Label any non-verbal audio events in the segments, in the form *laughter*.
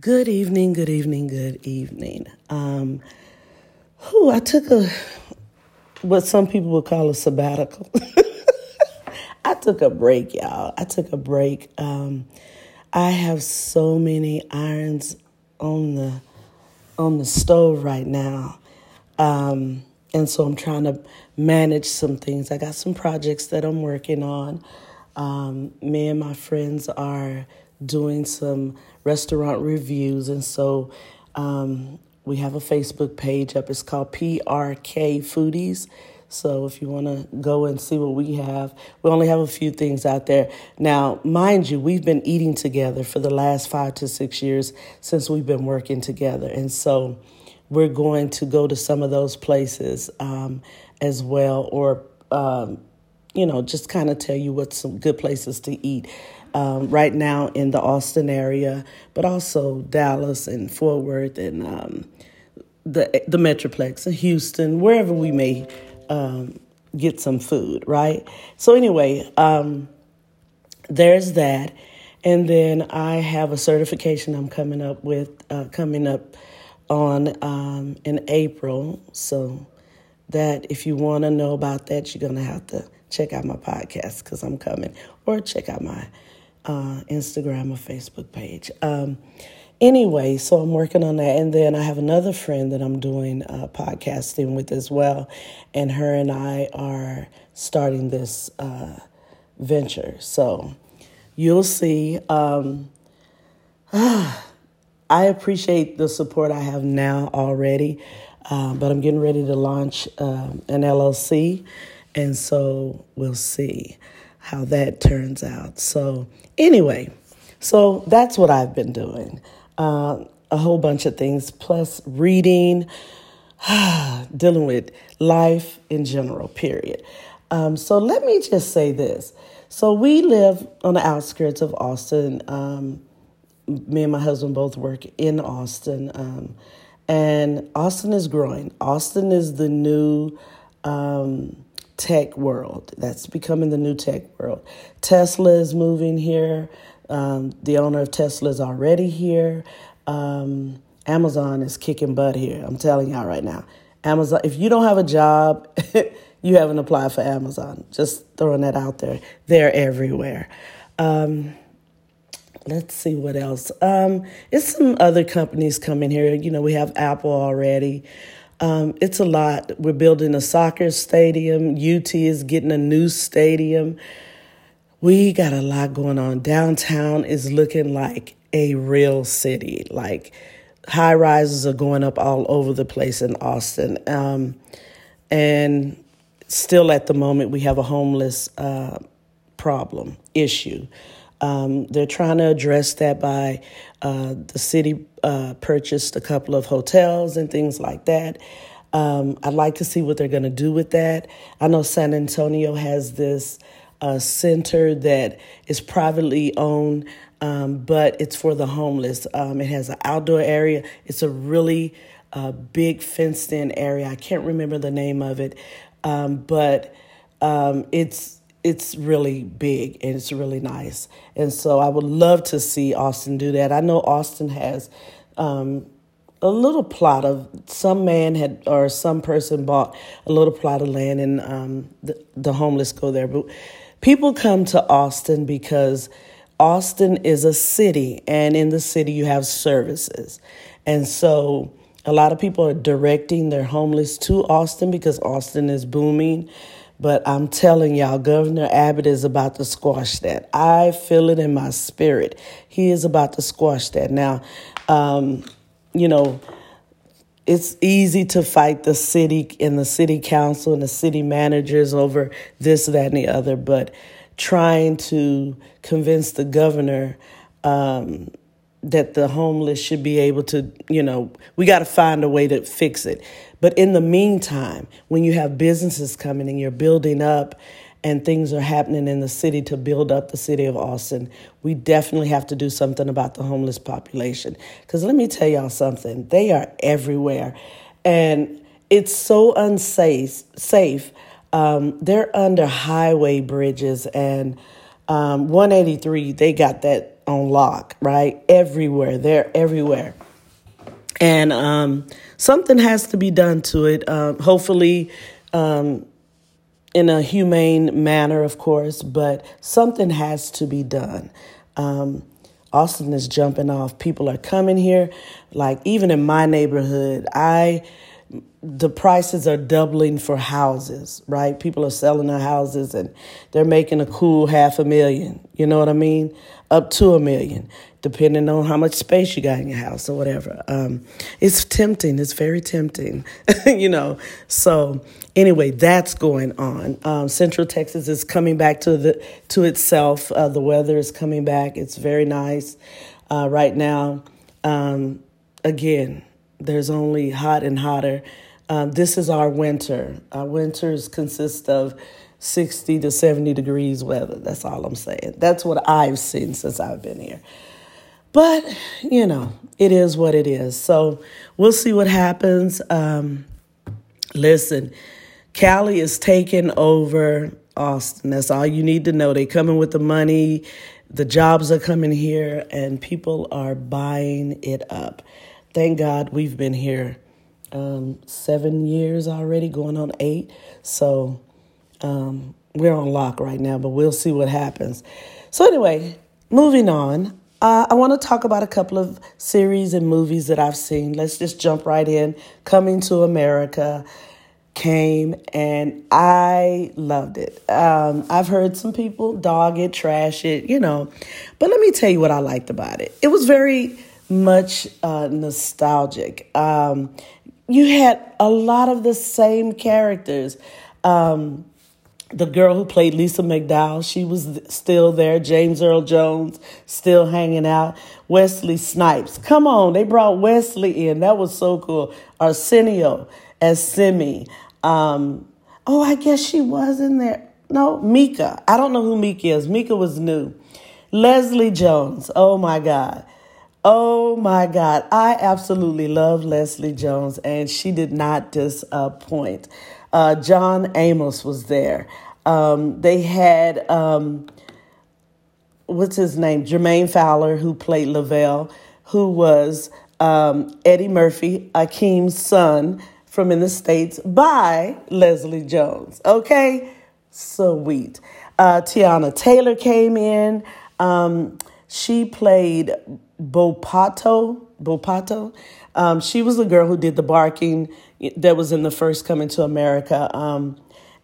Good evening, good evening, good evening. Um, whew, I took a what some people would call a sabbatical. *laughs* I took a break, y'all. I took a break. Um, I have so many irons on the on the stove right now, um, and so I'm trying to manage some things. I got some projects that I'm working on. Um, me and my friends are doing some restaurant reviews, and so um, we have a Facebook page up. It's called PRK Foodies. So if you want to go and see what we have, we only have a few things out there. Now, mind you, we've been eating together for the last five to six years since we've been working together. And so we're going to go to some of those places um, as well, or, um, you know, just kind of tell you what some good places to eat um, right now in the Austin area, but also Dallas and Fort Worth and um, the the Metroplex and Houston, wherever we may um, get some food, right? So anyway, um, there's that, and then I have a certification I'm coming up with uh, coming up on um, in April. So that if you want to know about that, you're gonna have to check out my podcast because I'm coming, or check out my uh, Instagram or Facebook page. Um, anyway, so I'm working on that. And then I have another friend that I'm doing uh, podcasting with as well. And her and I are starting this uh, venture. So you'll see. Um, *sighs* I appreciate the support I have now already, uh, but I'm getting ready to launch um, an LLC. And so we'll see how that turns out. So, anyway, so that's what I've been doing. Uh, a whole bunch of things, plus reading, *sighs* dealing with life in general, period. Um, so, let me just say this. So, we live on the outskirts of Austin. Um, me and my husband both work in Austin. Um, and Austin is growing. Austin is the new um, tech world. That's becoming the new tech world. Tesla is moving here. Um, the owner of Tesla is already here. Um, Amazon is kicking butt here. I'm telling y'all right now. Amazon, if you don't have a job, *laughs* you haven't applied for Amazon. Just throwing that out there. They're everywhere. Um, let's see what else. Um, it's some other companies coming here. You know, we have Apple already. Um, it's a lot. We're building a soccer stadium. UT is getting a new stadium. We got a lot going on. Downtown is looking like a real city. Like high rises are going up all over the place in Austin. Um, and still at the moment, we have a homeless uh, problem issue. Um, they're trying to address that by uh, the city uh, purchased a couple of hotels and things like that. Um, I'd like to see what they're going to do with that. I know San Antonio has this uh, center that is privately owned, um, but it's for the homeless. Um, it has an outdoor area. It's a really uh, big fenced in area. I can't remember the name of it, um, but um, it's it's really big and it's really nice. And so I would love to see Austin do that. I know Austin has um, a little plot of some man had or some person bought a little plot of land and um, the, the homeless go there. But people come to Austin because Austin is a city, and in the city you have services. And so a lot of people are directing their homeless to Austin because Austin is booming. But I'm telling y'all, Governor Abbott is about to squash that. I feel it in my spirit. He is about to squash that. Now, um, you know, it's easy to fight the city and the city council and the city managers over this, that, and the other, but trying to convince the governor um, that the homeless should be able to, you know, we got to find a way to fix it. But in the meantime, when you have businesses coming and you're building up and things are happening in the city to build up the city of Austin, we definitely have to do something about the homeless population. Because let me tell y'all something, they are everywhere. And it's so unsafe. Safe. Um, they're under highway bridges and um, 183, they got that on lock, right? Everywhere. They're everywhere. And um, something has to be done to it. Um, hopefully, um, in a humane manner, of course, but something has to be done. Um, Austin is jumping off. People are coming here. Like, even in my neighborhood, I the prices are doubling for houses, right? People are selling their houses and they're making a cool half a million. You know what I mean? Up to a million, depending on how much space you got in your house or whatever. Um, it's tempting. It's very tempting, *laughs* you know. So anyway, that's going on. Um, Central Texas is coming back to the to itself. Uh, the weather is coming back. It's very nice uh, right now. Um, again, there's only hot and hotter. Um, this is our winter. Our winters consist of 60 to 70 degrees weather. That's all I'm saying. That's what I've seen since I've been here. But, you know, it is what it is. So we'll see what happens. Um, listen, Cali is taking over Austin. That's all you need to know. They coming with the money, the jobs are coming here, and people are buying it up. Thank God we've been here um, seven years already, going on eight. So um, we're on lock right now, but we'll see what happens. So, anyway, moving on. Uh, I want to talk about a couple of series and movies that I've seen. Let's just jump right in. Coming to America came and I loved it. Um, I've heard some people dog it, trash it, you know, but let me tell you what I liked about it. It was very much uh, nostalgic. Um, you had a lot of the same characters. Um, the girl who played Lisa McDowell, she was still there. James Earl Jones still hanging out. Wesley Snipes, come on, they brought Wesley in. That was so cool. Arsenio as Semmi. Um, oh, I guess she was in there. No, Mika. I don't know who Mika is. Mika was new. Leslie Jones. Oh my God. Oh my God. I absolutely love Leslie Jones, and she did not disappoint. Uh, John Amos was there. Um, they had, um, what's his name? Jermaine Fowler, who played Lavelle, who was um, Eddie Murphy, Akeem's son from in the States by Leslie Jones. Okay? Sweet. Uh, Teyana Taylor came in. She played Bopoto. Bopoto. Um, she was the girl who did the barking that was in the first Coming to America. Um,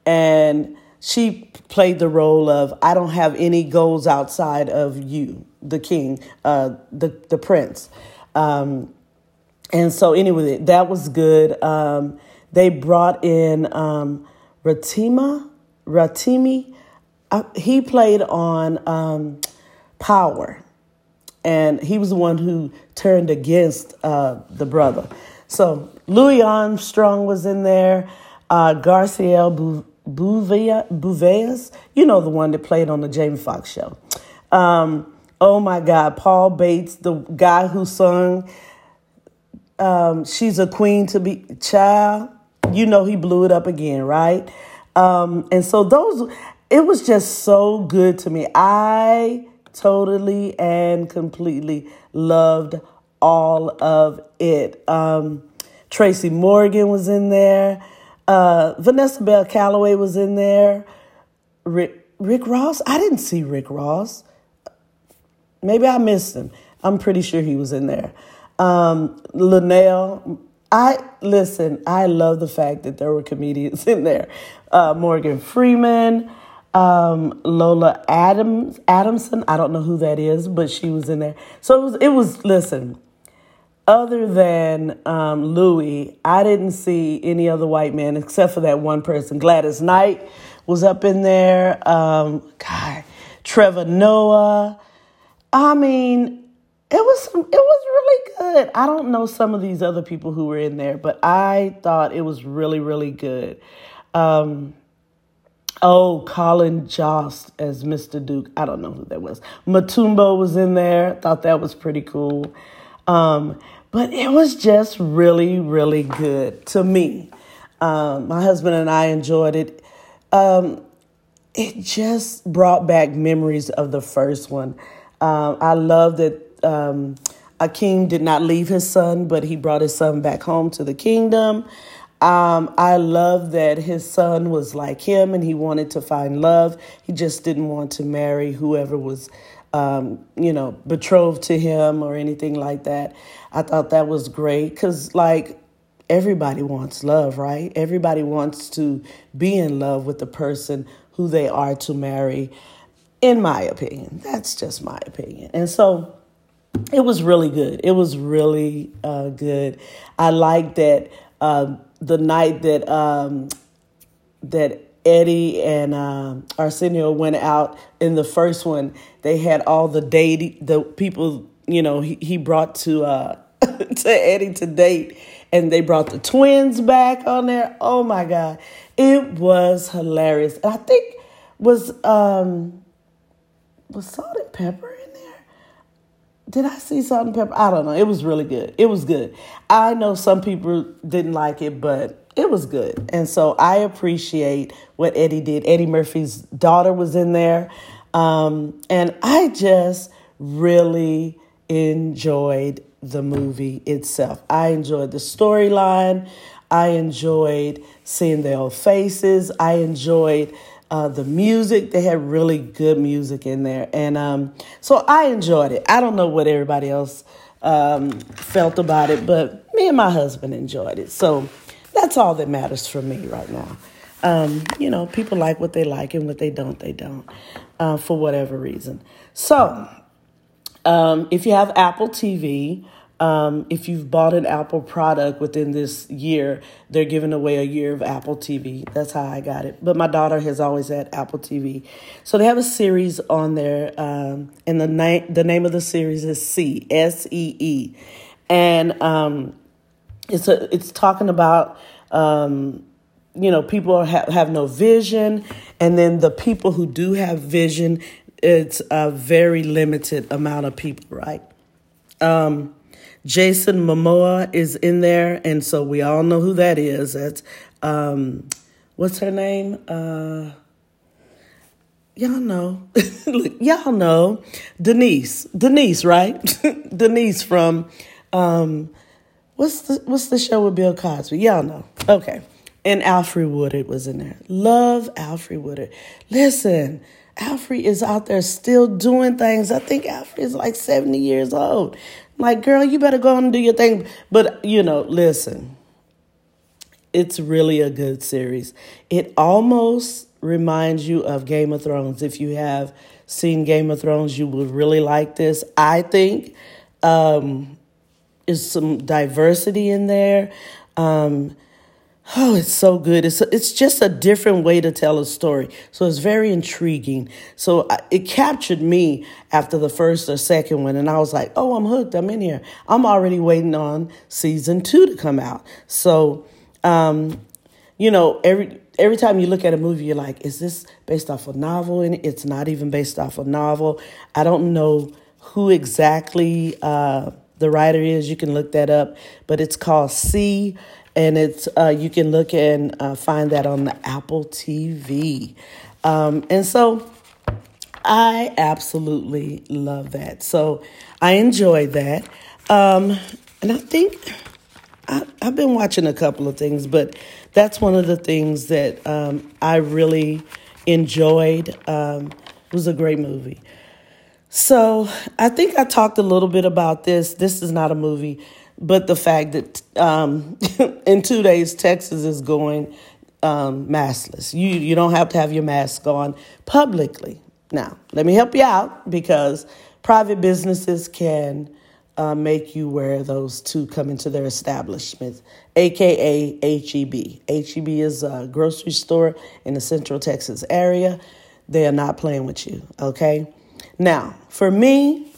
and she played the role of I don't have any goals outside of you, the king, uh, the the prince. Um, and so anyway, that was good. Um, they brought in um, Ratima, Ratimi. Uh, he played on um, Power and he was the one who turned against uh, the brother. So Louis Armstrong was in there, uh, Garcelle Beauvais, you know the one that played on the Jamie Foxx show. Um, oh my God, Paul Bates, the guy who sung um, "She's a Queen to Be Child." You know he blew it up again, right? Um, and so those, it was just so good to me. I totally and completely loved all of it. Um, Tracy Morgan was in there. Uh, Vanessa Bell Calloway was in there. Rick, Rick Ross? I didn't see Rick Ross. Maybe I missed him. I'm pretty sure he was in there. Um, Luenell. I listen. I love the fact that there were comedians *laughs* in there. Uh, Morgan Freeman, um, Lola Adams Adamson. I don't know who that is, but she was in there. So it was. It was. Listen, other than um, Louis, I didn't see any other white man except for that one person. Gladys Knight was up in there. Um, God, Trevor Noah. I mean, it was it was really good. I don't know some of these other people who were in there, but I thought it was really really good. Um, Oh, Colin Jost as Mr. Duke. I don't know who that was. Mutombo was in there. Thought that was pretty cool. Um, but it was just really, really good to me. Um, my husband and I enjoyed it. Um, it just brought back memories of the first one. Um, I love that um, Akeem did not leave his son, but he brought his son back home to the kingdom. Um, I love that his son was like him and he wanted to find love. He just didn't want to marry whoever was, um, you know, betrothed to him or anything like that. I thought that was great because, like, everybody wants love, right? Everybody wants to be in love with the person who they are to marry, in my opinion. That's just my opinion. And so it was really good. It was really uh, good. I like that uh, the night that um, that Eddie and uh, Arsenio went out in the first one, they had all the date the people you know he, he brought to uh, *laughs* to Eddie to date and they brought the twins back on there. Oh my God. It was hilarious. And I think was um was Salt-N-Pepa? Did I see Salt-N-Pepa? I don't know. It was really good. It was good. I know some people didn't like it, but it was good. And so I appreciate what Eddie did. Eddie Murphy's daughter was in there. Um, and I just really enjoyed the movie itself. I enjoyed the storyline. I enjoyed seeing their old faces. I enjoyed uh, the music. They had really good music in there. And um, so I enjoyed it. I don't know what everybody else um, felt about it, but me and my husband enjoyed it. So that's all that matters for me right now. Um, you know, people like what they like, and what they don't, they don't, uh, for whatever reason. So um, if you have Apple TV, um, if you've bought an Apple product within this year, they're giving away a year of Apple TV. That's how I got it. But my daughter has always had Apple TV, so they have a series on there, um, and the name the name of the series is See S E E, and um, it's a, it's talking about um, you know people have, have no vision, and then the people who do have vision it's a very limited amount of people, right? Um, Jason Momoa is in there, and so we all know who that is. That's um, what's her name? Uh, y'all know, *laughs* y'all know Denise. Denise, right? *laughs* Denise from um, what's the what's the show with Bill Cosby? Y'all know. Okay, and Alfre Woodard was in there. Love Alfre Woodard. Listen. Alfre is out there still doing things. I think Alfre is like 70 years old. Like, girl, you better go and do your thing. But, you know, listen, it's really a good series. It almost reminds you of Game of Thrones. If you have seen Game of Thrones, you would really like this. I think um, there's some diversity in there. Um, Oh, it's so good. It's it's just a different way to tell a story. So it's very intriguing. So it captured me after the first or second one, and I was like, "Oh, I'm hooked. I'm in here. I'm already waiting on season two to come out." So, um, you know, every every time you look at a movie, you're like, "Is this based off a novel?" And it's not even based off a novel. I don't know who exactly uh, the writer is. You can look that up, but it's called See and it's uh, you can look and uh, find that on the Apple TV. Um, and so I absolutely love that. So I enjoy that. Um, and I think I, have been watching a couple of things, but that's one of the things that um, I really enjoyed. Um, it was a great movie. So I think I talked a little bit about this. This is not a movie but the fact that um, *laughs* in two days Texas is going um, maskless. You you don't have to have your mask on publicly. Now, let me help you out because private businesses can uh, make you wear those to come into their establishment, aka HEB. HEB is a grocery store in the Central Texas area. They are not playing with you. Okay. Now, for me,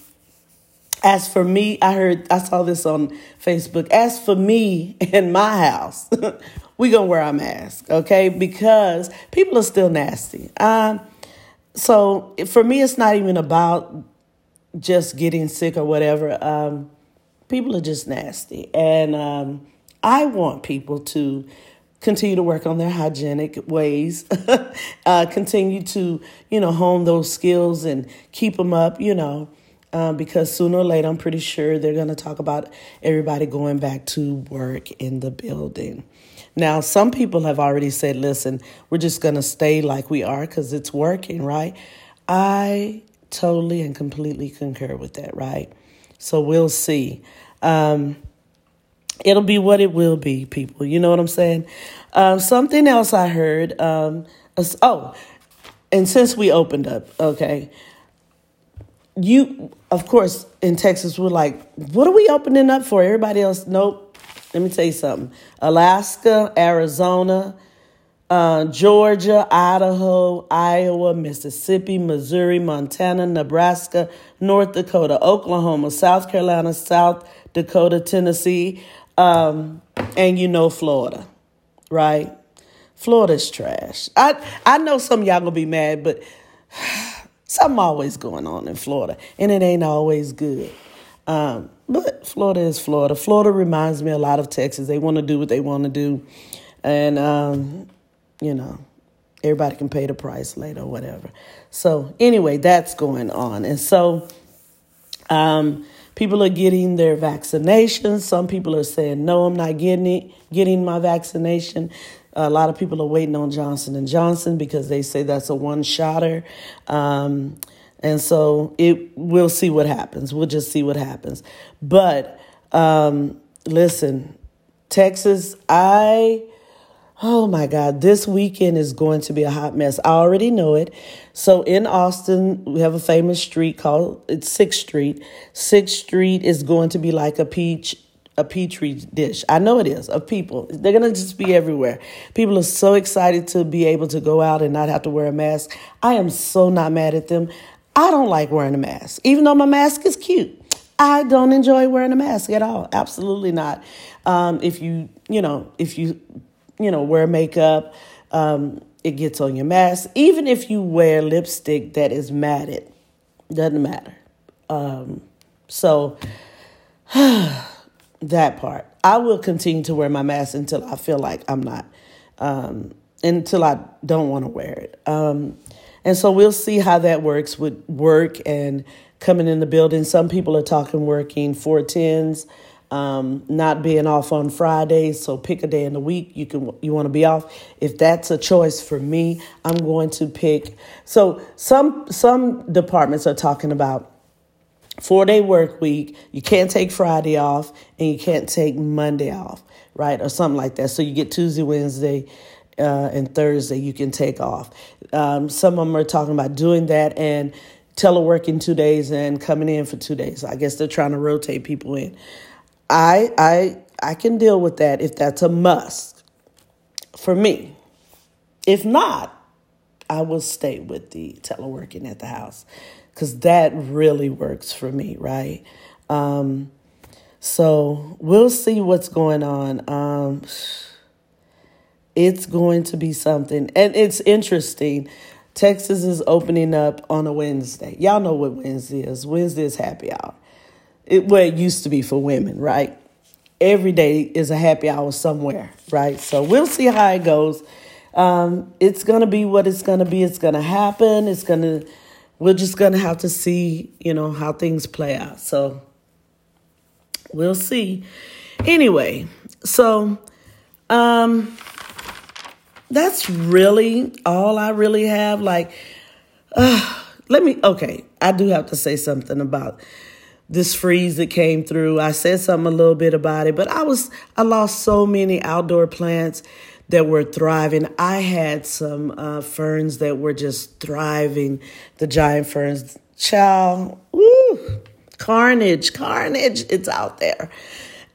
as for me, I heard, I saw this on Facebook. As for me *laughs* in my house, *laughs* we gonna wear our mask, okay? Because people are still nasty. Um, so for me, it's not even about just getting sick or whatever. Um, people are just nasty, and um, I want people to continue to work on their hygienic ways, *laughs* uh, continue to you know hone those skills and keep them up, you know um, because sooner or later, I'm pretty sure they're going to talk about everybody going back to work in the building. Now, some people have already said, listen, we're just going to stay like we are because it's working, right? I totally and completely concur with that, right? So we'll see. Um, it'll be what it will be, people. You know what I'm saying? Um, something else I heard. Um, oh, and since we opened up, okay, you, of course, in Texas, we're like, what are we opening up for? Everybody else, nope. Let me tell you something. Alaska, Arizona, uh, Georgia, Idaho, Iowa, Mississippi, Missouri, Montana, Nebraska, North Dakota, Oklahoma, South Carolina, South Dakota, Tennessee, um, and you know Florida, right? Florida's trash. I I know some y'all gonna be mad, but *sighs* something always going on in Florida, and it ain't always good. Um, but Florida is Florida. Florida reminds me a lot of Texas. They want to do what they want to do, and um, you know, everybody can pay the price later or whatever. So anyway, that's going on, and so um, people are getting their vaccinations. Some people are saying no, I'm not getting it, getting my vaccination. A lot of people are waiting on Johnson and Johnson because they say that's a one shotter. Um, and so it we'll see what happens. We'll just see what happens. But um, listen, Texas, I oh my God, this weekend is going to be a hot mess. I already know it. So in Austin, we have a famous street called it's Sixth Street. Sixth Street is going to be like a peach a petri dish. I know it is of people. They're gonna just be everywhere. People are so excited to be able to go out and not have to wear a mask. I am so not mad at them. I don't like wearing a mask, even though my mask is cute. I don't enjoy wearing a mask at all. Absolutely not. Um, if you, you know, if you, you know, wear makeup, um, it gets on your mask. Even if you wear lipstick that is matted, doesn't matter. Um, so *sighs* that part, I will continue to wear my mask until I feel like I'm not, um, until I don't want to wear it. Um, and so we'll see how that works with work and coming in the building. Some people are talking working four tens, um, not being off on Fridays. So pick a day in the week you can you want to be off. If that's a choice for me, I'm going to pick. So some some departments are talking about four day work week. You can't take Friday off and you can't take Monday off, right? Or something like that. So you get Tuesday, Wednesday, uh, and Thursday you can take off. Um, some of them are talking about doing that and teleworking two days and coming in for two days. I guess they're trying to rotate people in. I I I can deal with that if that's a must for me. If not, I will stay with the teleworking at the house because that really works for me, right? Um, so we'll see what's going on. Um, it's going to be something. And it's interesting. Texas is opening up on a Wednesday. Y'all know what Wednesday is. Wednesday is happy hour. It well, it used to be for women, right? Every day is a happy hour somewhere, right? So we'll see how it goes. Um, it's gonna be what it's gonna be. It's gonna happen. It's gonna. We're just gonna have to see, you know, how things play out. So we'll see. Anyway, so um that's really all I really have. Like, uh, let me, okay, I do have to say something about this freeze that came through. I said something a little bit about it, but I was, I lost so many outdoor plants that were thriving. I had some uh, ferns that were just thriving, the giant ferns. chow, woo, carnage, carnage, it's out there.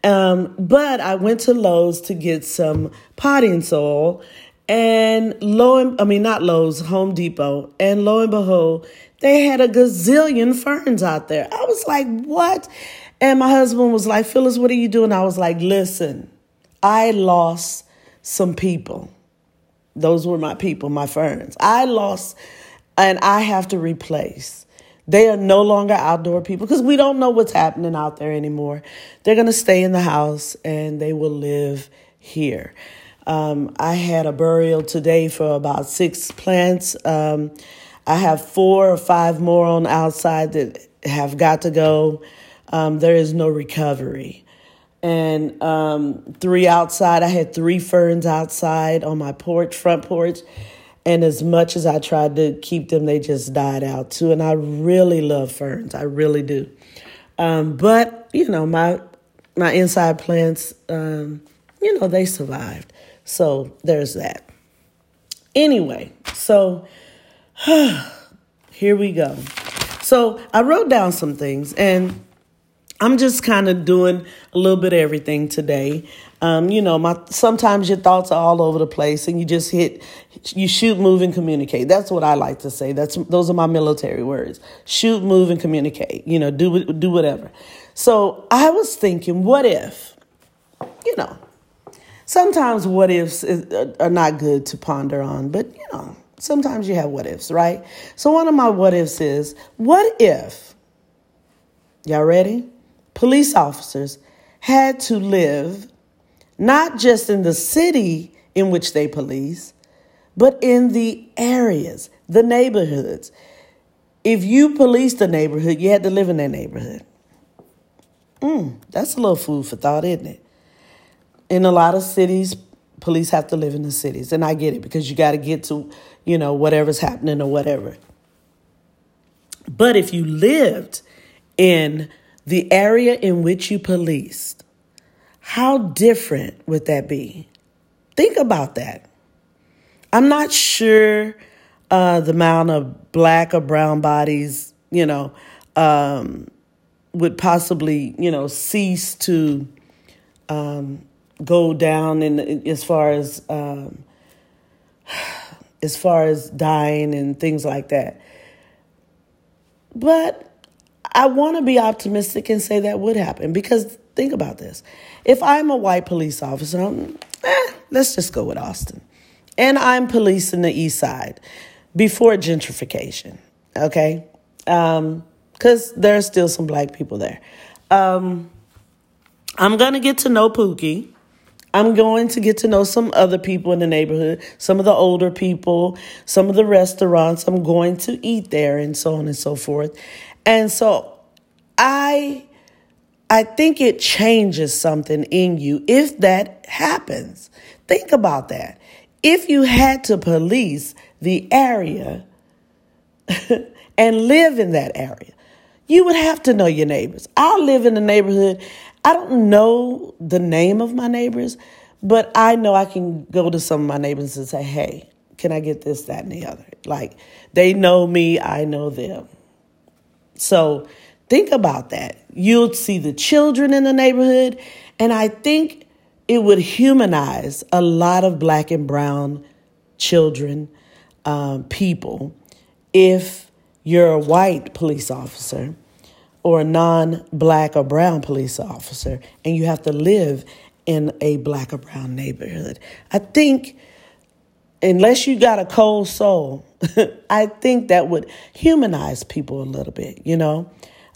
Um, but I went to Lowe's to get some potting soil and lo and I mean not Lowe's, Home Depot, and lo and behold, they had a gazillion ferns out there. I was like, what? And my husband was like, Phyllis, what are you doing? I was like, listen, I lost some people. Those were my people, my friends. I lost, and I have to replace. They are no longer outdoor people because we don't know what's happening out there anymore. They're going to stay in the house and they will live here. Um, I had a burial today for about six plants. Um, I have four or five more on outside that have got to go. Um, there is no recovery. And um, three outside, I had three ferns outside on my porch, front porch. And as much as I tried to keep them, they just died out too. And I really love ferns. I really do. Um, but, you know, my my inside plants, um, you know, they survived. So there's that. Anyway, so *sighs* here we go. So I wrote down some things and I'm just kind of doing a little bit of everything today. Um, you know, my sometimes your thoughts are all over the place, and you just hit, you shoot, move, and communicate. That's what I like to say. That's those are my military words: shoot, move, and communicate. You know, do do whatever. So I was thinking, what if, you know, sometimes what ifs are not good to ponder on, but you know, sometimes you have what ifs, right? So one of my what ifs is, what if, y'all ready? Police officers had to live not just in the city in which they police, but in the areas, the neighborhoods. If you police the neighborhood, you had to live in that neighborhood. Mm, that's a little food for thought, isn't it? In a lot of cities, police have to live in the cities, and I get it because you got to get to, you know, whatever's happening or whatever. But if you lived in the area in which you policed, how different would that be? Think about that. I'm not sure uh, the amount of black or brown bodies, you know, um, would possibly, you know, cease to um, go down in as far as um, *sighs* as far as dying and things like that. But I want to be optimistic and say that would happen because think about this: if I'm a white police officer, eh, let's just go with Austin, and I'm policing the East Side before gentrification, okay? Um, because there are still some black people there. Um, I'm going to get to know Pookie. I'm going to get to know some other people in the neighborhood, some of the older people, some of the restaurants. I'm going to eat there and so on and so forth. And so I I think it changes something in you if that happens. Think about that. If you had to police the area *laughs* and live in that area, you would have to know your neighbors. I live in a neighborhood. I don't know the name of my neighbors, but I know I can go to some of my neighbors and say, hey, can I get this, that, and the other? Like they know me, I know them. So think about that. You'll see the children in the neighborhood, and I think it would humanize a lot of black and brown children, um, people, if you're a white police officer or a non black or brown police officer and you have to live in a black or brown neighborhood. I think, unless you got a cold soul, *laughs* I think that would humanize people a little bit, you know?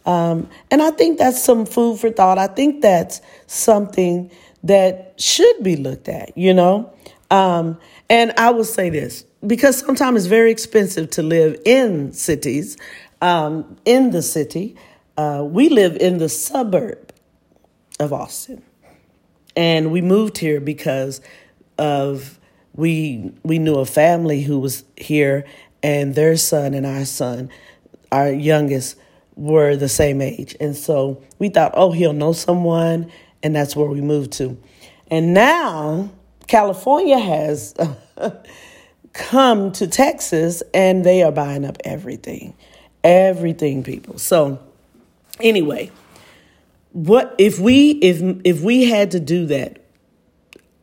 Um, and I think that's some food for thought. I think that's something that should be looked at, you know? Um, and I will say this because sometimes it's very expensive to live in cities, um, in the city. Uh, we live in the suburb of Austin, and we moved here because of we we knew a family who was here, and their son and our son, our youngest, were the same age, and so we thought, oh, he'll know someone, and that's where we moved to. And now California has. *laughs* come to Texas and they are buying up everything. Everything, people. So, anyway, what if we if if we had to do that,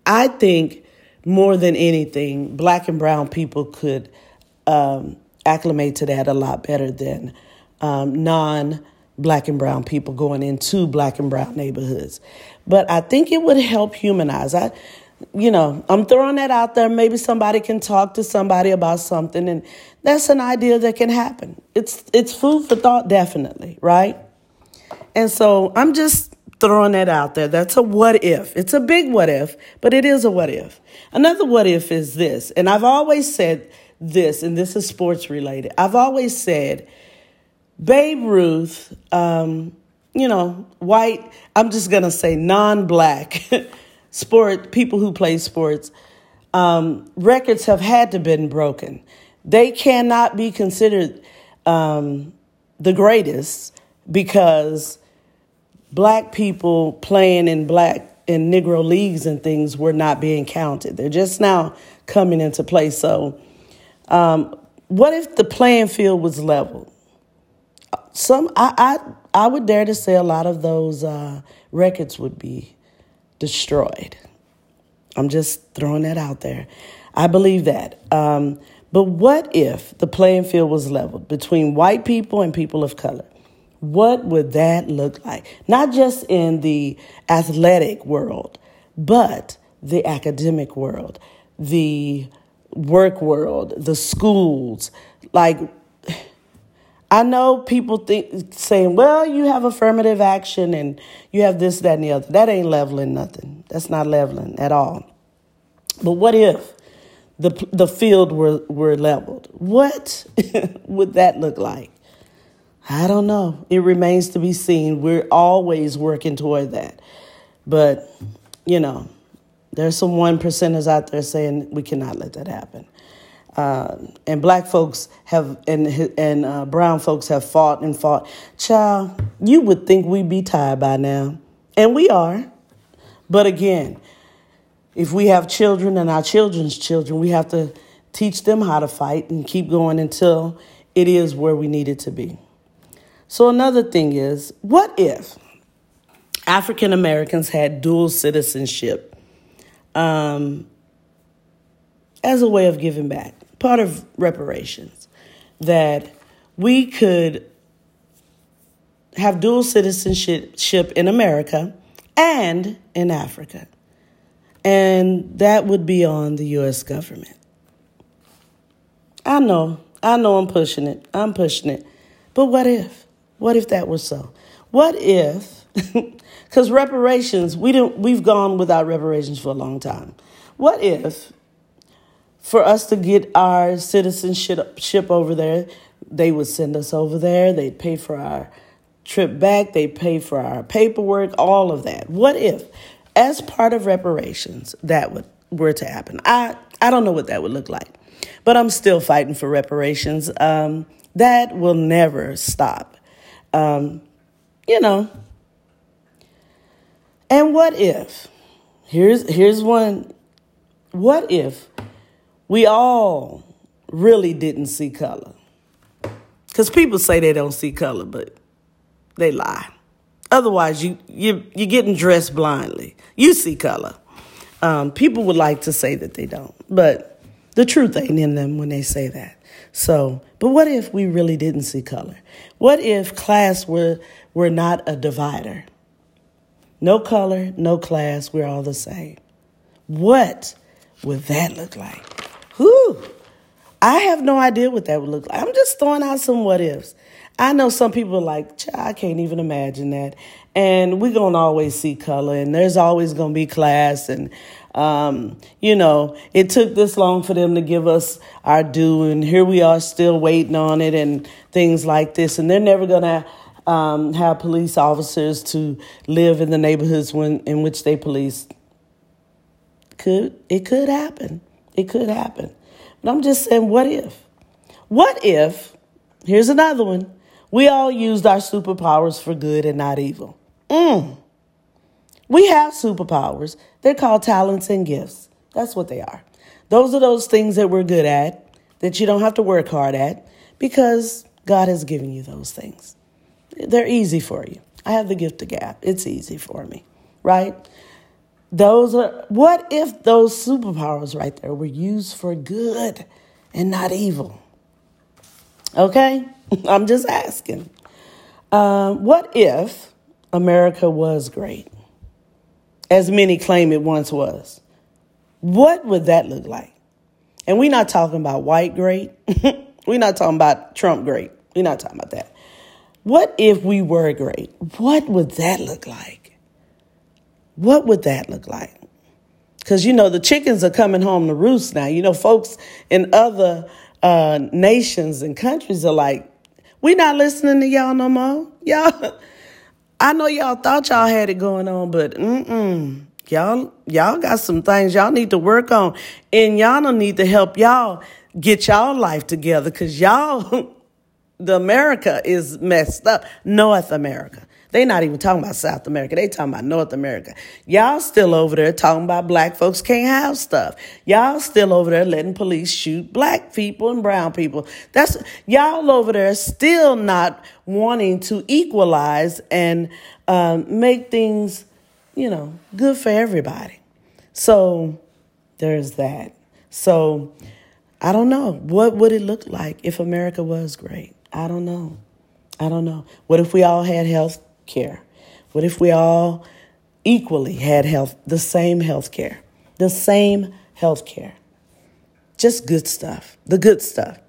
I think more than anything, black and brown people could um, acclimate to that a lot better than um, non black and brown people going into black and brown neighborhoods. But I think it would help humanize. I you know, I'm throwing that out there. Maybe somebody can talk to somebody about something, and that's an idea that can happen. It's it's food for thought, definitely, right? And so I'm just throwing that out there. That's a what if. It's a big what if, but it is a what if. Another what if is this, and I've always said this, and this is sports related. I've always said, Babe Ruth, um, you know, white, I'm just going to say non black *laughs* sport, people who play sports, um, records have had to been broken. They cannot be considered um, the greatest because black people playing in black and Negro leagues and things were not being counted. They're just now coming into play. So, um, what if the playing field was leveled? Some I I, I would dare to say a lot of those uh, records would be destroyed. I'm just throwing that out there. I believe that. Um, but what if the playing field was leveled between white people and people of color? What would that look like? Not just in the athletic world, but the academic world, the work world, the schools. Like, I know people think saying, "Well, you have affirmative action and you have this, that, and the other." That ain't leveling nothing. That's not leveling at all. But what if the the field were were leveled? What *laughs* would that look like? I don't know. It remains to be seen. We're always working toward that. But, you know, there's some one percenters out there saying we cannot let that happen. Uh, and black folks have and and uh, brown folks have fought and fought. Child, you would think we'd be tired by now, and we are. But again, if we have children and our children's children, we have to teach them how to fight and keep going until it is where we need it to be. So, another thing is what if African Americans had dual citizenship um, as a way of giving back, part of reparations, that we could have dual citizenship in America and in Africa. And that would be on the US government. I know, I know I'm pushing it. I'm pushing it. But what if? What if that was so? What if, *laughs* because reparations, we don't, we've gone without reparations for a long time. What if, for us to get our citizenship over there, they would send us over there, they'd pay for our trip back, they'd pay for our paperwork, all of that. What if, as part of reparations, that would were to happen? I, I don't know what that would look like, but I'm still fighting for reparations. Um, that will never stop. Um, you know. And what if? Here's here's one. What if we all really didn't see color? Because people say they don't see color, but they lie. Otherwise, you you you're getting dressed blindly. You see color. Um, people would like to say that they don't, but the truth ain't in them when they say that. So, but what if we really didn't see color? What if class were, were not a divider? No color, no class, we're all the same. What would that look like? Whew. I have no idea what that would look like. I'm just throwing out some what ifs. I know some people are like, I can't even imagine that. And we're going to always see color, and there's always going to be class, and um, you know, it took this long for them to give us our due, and here we are still waiting on it, and things like this. And they're never going to um, have police officers to live in the neighborhoods when, in which they police. Could it could happen? It could happen. But I'm just saying, what if? What if? Here's another one. We all used our superpowers for good and not evil. Mm. We have superpowers. They're called talents and gifts. That's what they are. Those are those things that we're good at, that you don't have to work hard at, because God has given you those things. They're easy for you. I have the gift of gab. It's easy for me, right? Those are what if those superpowers right there were used for good and not evil? Okay, *laughs* I'm just asking. Uh, what if America was great? As many claim it once was. What would that look like? And we're not talking about white great. *laughs* we're not talking about Trump great. We're not talking about that. What if we were great? What would that look like? What would that look like? Because, you know, the chickens are coming home to roost now. You know, folks in other uh, nations and countries are like, We not listening to y'all no more. *laughs* Y'all, I know y'all thought y'all had it going on, but mm-mm. Y'all, y'all got some things y'all need to work on. And y'all don't need to help y'all get y'all life together because y'all, *laughs* the America is messed up. North America. They not even talking about South America. They talking about North America. Y'all still over there talking about black folks can't have stuff. Y'all still over there letting police shoot black people and brown people. That's y'all over there still not wanting to equalize and um, make things, you know, good for everybody. So there's that. So I don't know. What would it look like if America was great? I don't know. I don't know. What if we all had health care? What if we all equally had health, the same health care, the same health care? Just good stuff, the good stuff,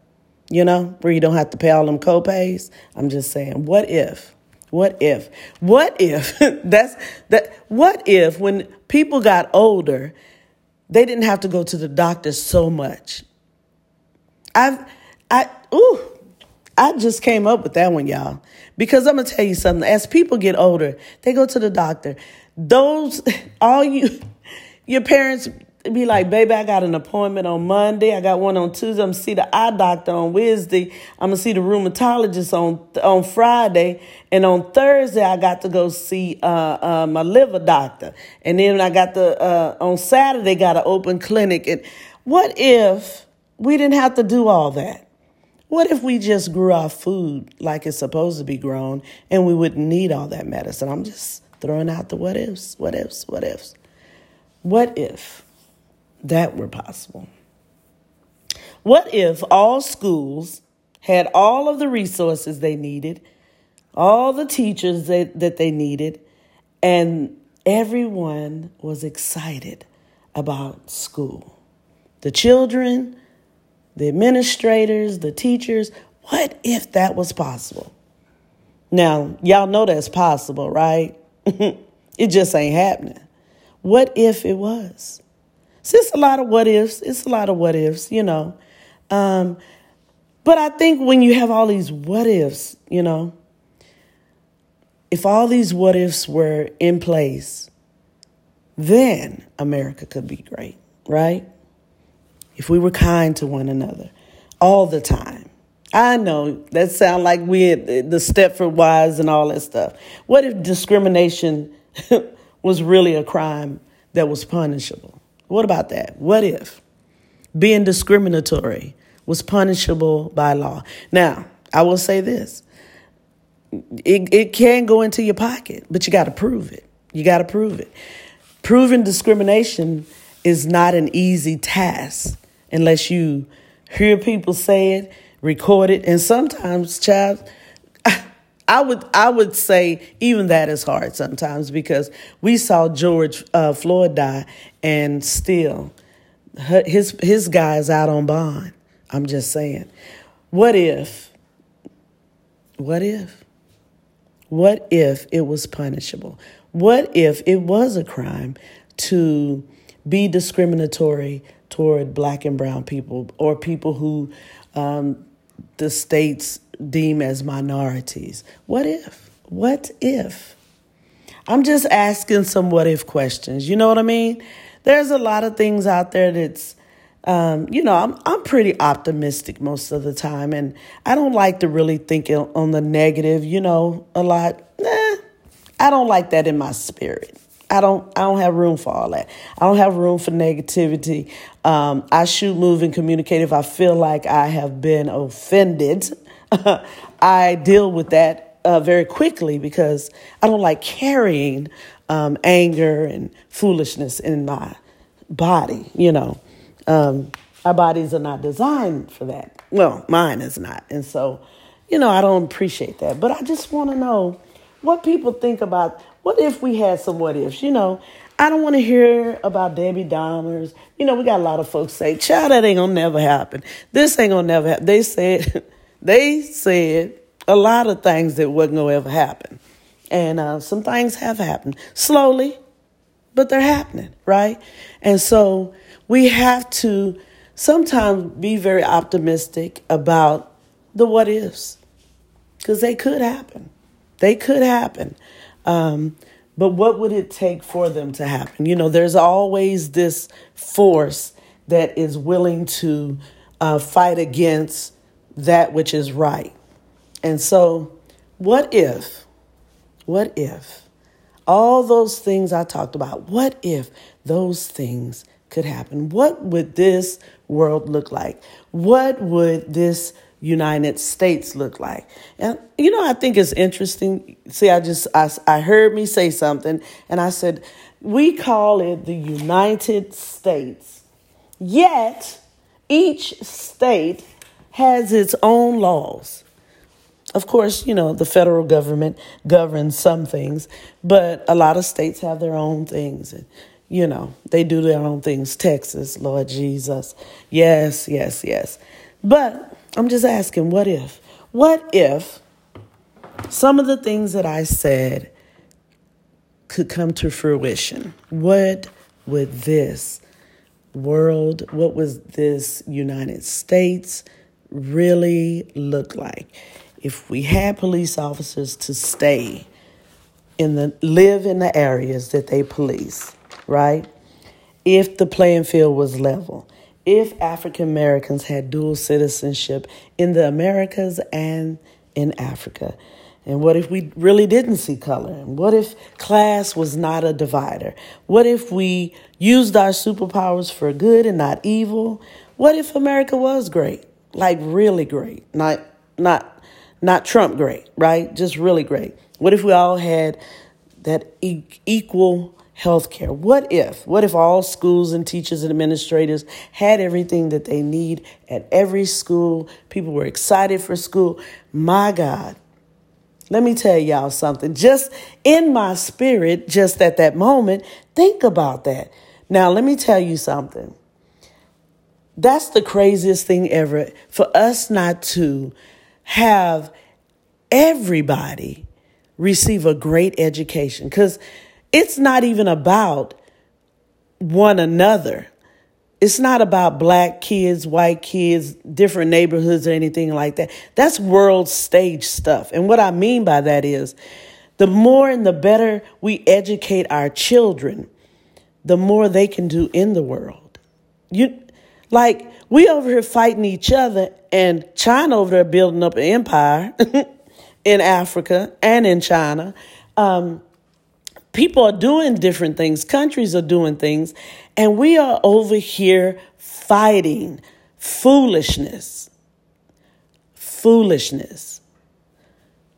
you know, where you don't have to pay all them copays. I'm just saying, what if? What if? What if? *laughs* That's that. What if when people got older, they didn't have to go to the doctor so much? I've, I, ooh, I just came up with that one, y'all. Because I'm gonna tell you something. As people get older, they go to the doctor. Those, *laughs* all you, *laughs* your parents be like, baby, I got an appointment on Monday. I got one on Tuesday. I'm gonna see the eye doctor on Wednesday. I'm gonna see the rheumatologist on on Friday, and on Thursday I got to go see uh, uh, my liver doctor. And then I got the uh, on Saturday got an open clinic. And what if we didn't have to do all that? What if we just grew our food like it's supposed to be grown and we wouldn't need all that medicine? I'm just throwing out the what ifs, what ifs, what ifs. What if that were possible? What if all schools had all of the resources they needed, all the teachers that, that they needed, and everyone was excited about school? The children, the administrators, the teachers. What if that was possible? Now, y'all know that's possible, right? *laughs* it just ain't happening. What if it was? So it's a lot of what ifs. It's a lot of what ifs, you know. Um, but I think when you have all these what ifs, you know, if all these what ifs were in place, then America could be great, right? If we were kind to one another all the time. I know that sound like we the Stepford wives and all that stuff. What if discrimination *laughs* was really a crime that was punishable? What about that? What if being discriminatory was punishable by law? Now, I will say this. It, it can go into your pocket, but you got to prove it. You got to prove it. Proving discrimination is not an easy task unless you hear people say it, record it, and sometimes, child, *laughs* I would I would say even that is hard sometimes because we saw George uh, Floyd die, and still his his guy's out on bond. I'm just saying, what if? What if? What if it was punishable? What if it was a crime to be discriminatory toward black and brown people or people who um, the states deem as minorities. What if? What if? I'm just asking some what if questions. You know what I mean? There's a lot of things out there that's, um, you know, I'm I'm pretty optimistic most of the time, and I don't like to really think on the negative. You know, a lot. Nah, I don't like that in my spirit. I don't I don't have room for all that. I don't have room for negativity. Um, I shoot, move, and communicate. If I feel like I have been offended, *laughs* I deal with that uh, very quickly because I don't like carrying um, anger and foolishness in my body. You know, um, our bodies are not designed for that. Well, mine is not, and so you know I don't appreciate that. But I just want to know what people think about what if we had some what ifs? You know, I don't want to hear about Debbie Downers. You know, we got a lot of folks say, child, that ain't gonna never happen. This ain't gonna never happen. They said, *laughs* they said a lot of things that wasn't gonna ever happen. And uh, some things have happened slowly, but they're happening, right? And so we have to sometimes be very optimistic about the what ifs. because they could happen. They could happen. Um, but what would it take for them to happen? You know, there's always this force that is willing to uh, fight against that which is right. And so, what if, what if all those things I talked about, what if those things could happen? What would this world look like? What would this United States look like? And you know, I think it's interesting. See, I just I, I heard me say something, and I said we call it the United States, yet each state has its own laws. Of course, you know, the federal government governs some things, but a lot of states have their own things. And, you know, they do their own things. Texas, Lord Jesus. Yes, yes, yes. But I'm just asking, what if? What if some of the things that I said could come to fruition? What would this world, what was this United States really look like? If we had police officers to stay in the live in the areas that they police, right? If the playing field was level, if African Americans had dual citizenship in the Americas and in Africa. And what if we really didn't see color? And what if class was not a divider? What if we used our superpowers for good and not evil? What if America was great? Like really great. Not not not Trump great, right? Just really great. What if we all had that e- equal health care? What if? What if all schools and teachers and administrators had everything that they need at every school? People were excited for school. My God. Let me tell y'all something. Just in my spirit, just at that moment, think about that. Now, let me tell you something. That's the craziest thing ever for us not to have everybody receive a great education because it's not even about one another. It's not about black kids, white kids, different neighborhoods, or anything like that. That's world stage stuff. And what I mean by that is the more and the better we educate our children, the more they can do in the world. You like we over here fighting each other and China over there building up an empire *laughs* in Africa and in China. Um, people are doing different things, countries are doing things, and we are over here fighting foolishness. Foolishness.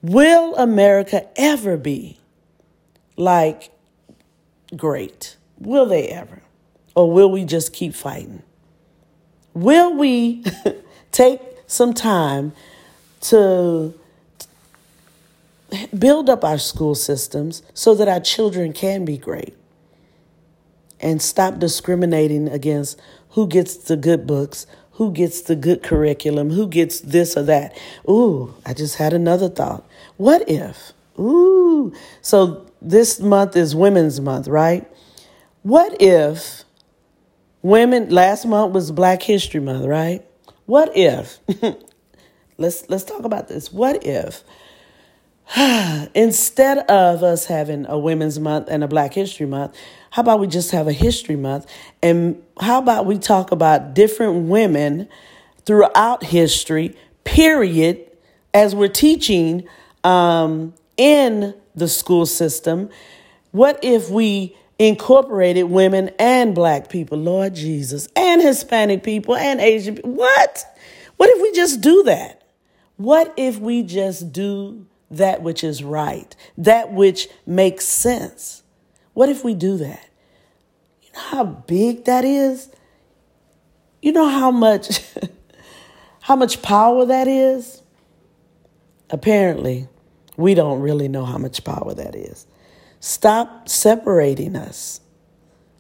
Will America ever be like great? Will they ever? Or will we just keep fighting? Will we *laughs* take some time to build up our school systems so that our children can be great and stop discriminating against who gets the good books, who gets the good curriculum, who gets this or that. Ooh, I just had another thought. What if? Ooh, so this month is Women's Month, right? What if women last month was Black History Month, right? What if *laughs* let's let's talk about this. What if *sighs* instead of us having a Women's Month and a Black History Month, how about we just have a History Month? And how about we talk about different women throughout history, period, as we're teaching um, in the school system? What if we incorporated women and black people, Lord Jesus, and Hispanic people and Asian people? What? What if we just do that? What if we just do that which is right, that which makes sense. What if we do that? You know how big that is? You know how much *laughs* how much power that is? Apparently, we don't really know how much power that is. Stop separating us.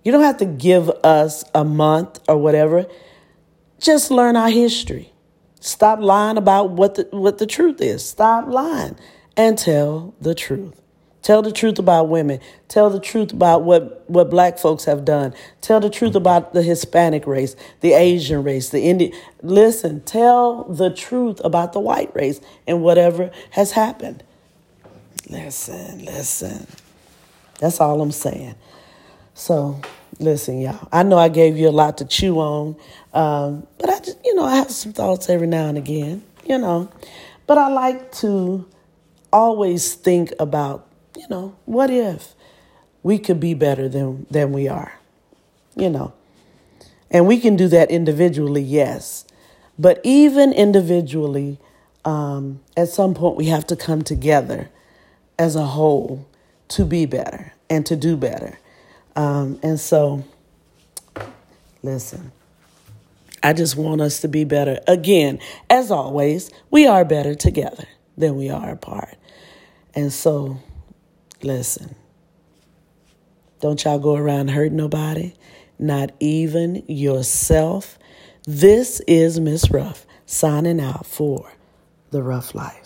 You don't have to give us a month or whatever. Just learn our history. Stop lying about what the, what the truth is. Stop lying and tell the truth. Tell the truth about women. Tell the truth about what, what black folks have done. Tell the truth about the Hispanic race, the Asian race, the Indian. Listen, tell the truth about the white race and whatever has happened. Listen, listen. That's all I'm saying. So, listen, y'all. I know I gave you a lot to chew on, um, but I just, you know, I have some thoughts every now and again, you know. But I like to always think about you know, what if we could be better than, than we are? You know, and we can do that individually, yes. But even individually, um, at some point, we have to come together as a whole to be better and to do better. Um, and so, listen, I just want us to be better. Again, as always, we are better together than we are apart. And so, Listen, don't y'all go around hurting nobody, not even yourself. This is Miss Ruff signing out for The Rough Life.